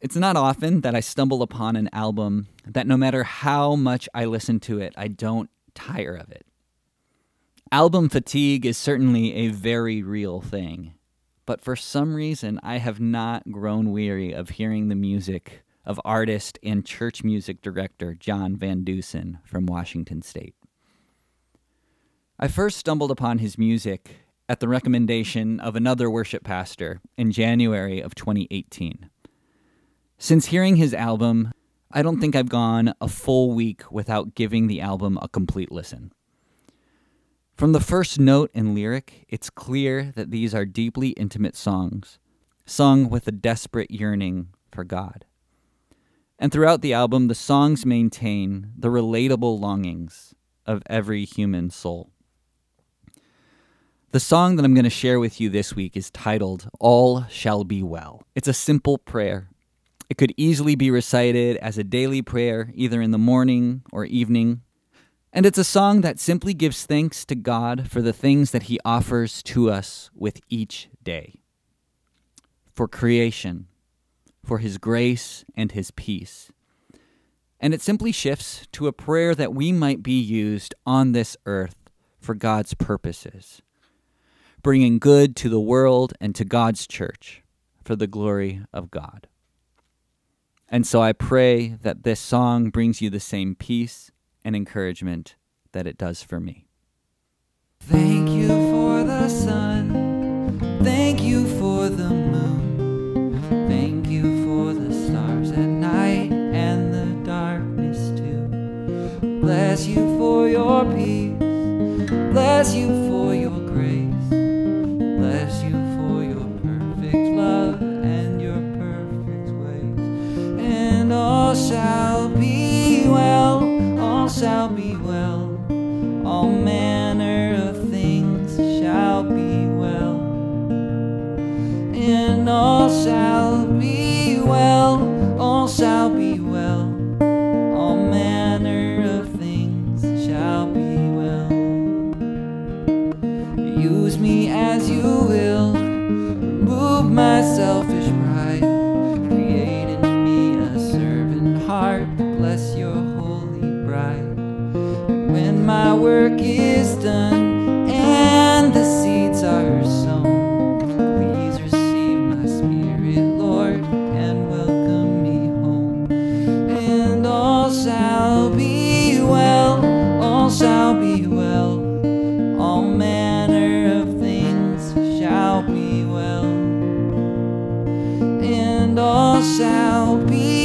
It's not often that I stumble upon an album that no matter how much I listen to it, I don't tire of it. Album fatigue is certainly a very real thing, but for some reason, I have not grown weary of hearing the music of artist and church music director John Van Deusen from Washington State. I first stumbled upon his music at the recommendation of another worship pastor in January of 2018. Since hearing his album, I don't think I've gone a full week without giving the album a complete listen. From the first note and lyric, it's clear that these are deeply intimate songs, sung with a desperate yearning for God. And throughout the album, the songs maintain the relatable longings of every human soul. The song that I'm going to share with you this week is titled All Shall Be Well. It's a simple prayer it could easily be recited as a daily prayer, either in the morning or evening. And it's a song that simply gives thanks to God for the things that He offers to us with each day for creation, for His grace and His peace. And it simply shifts to a prayer that we might be used on this earth for God's purposes, bringing good to the world and to God's church for the glory of God. And so I pray that this song brings you the same peace and encouragement that it does for me. Thank you for the sun. Thank you for the moon. Thank you for the stars at night and the darkness too. Bless you for your peace. Bless you for your shall be well. All shall be well. All manner of things shall be well. And all shall be well. All shall be well. All manner of things shall be well. Use me as you will. Remove my my work is done and the seeds are sown, please receive my spirit, Lord, and welcome me home. And all shall be well, all shall be well, all manner of things shall be well, and all shall be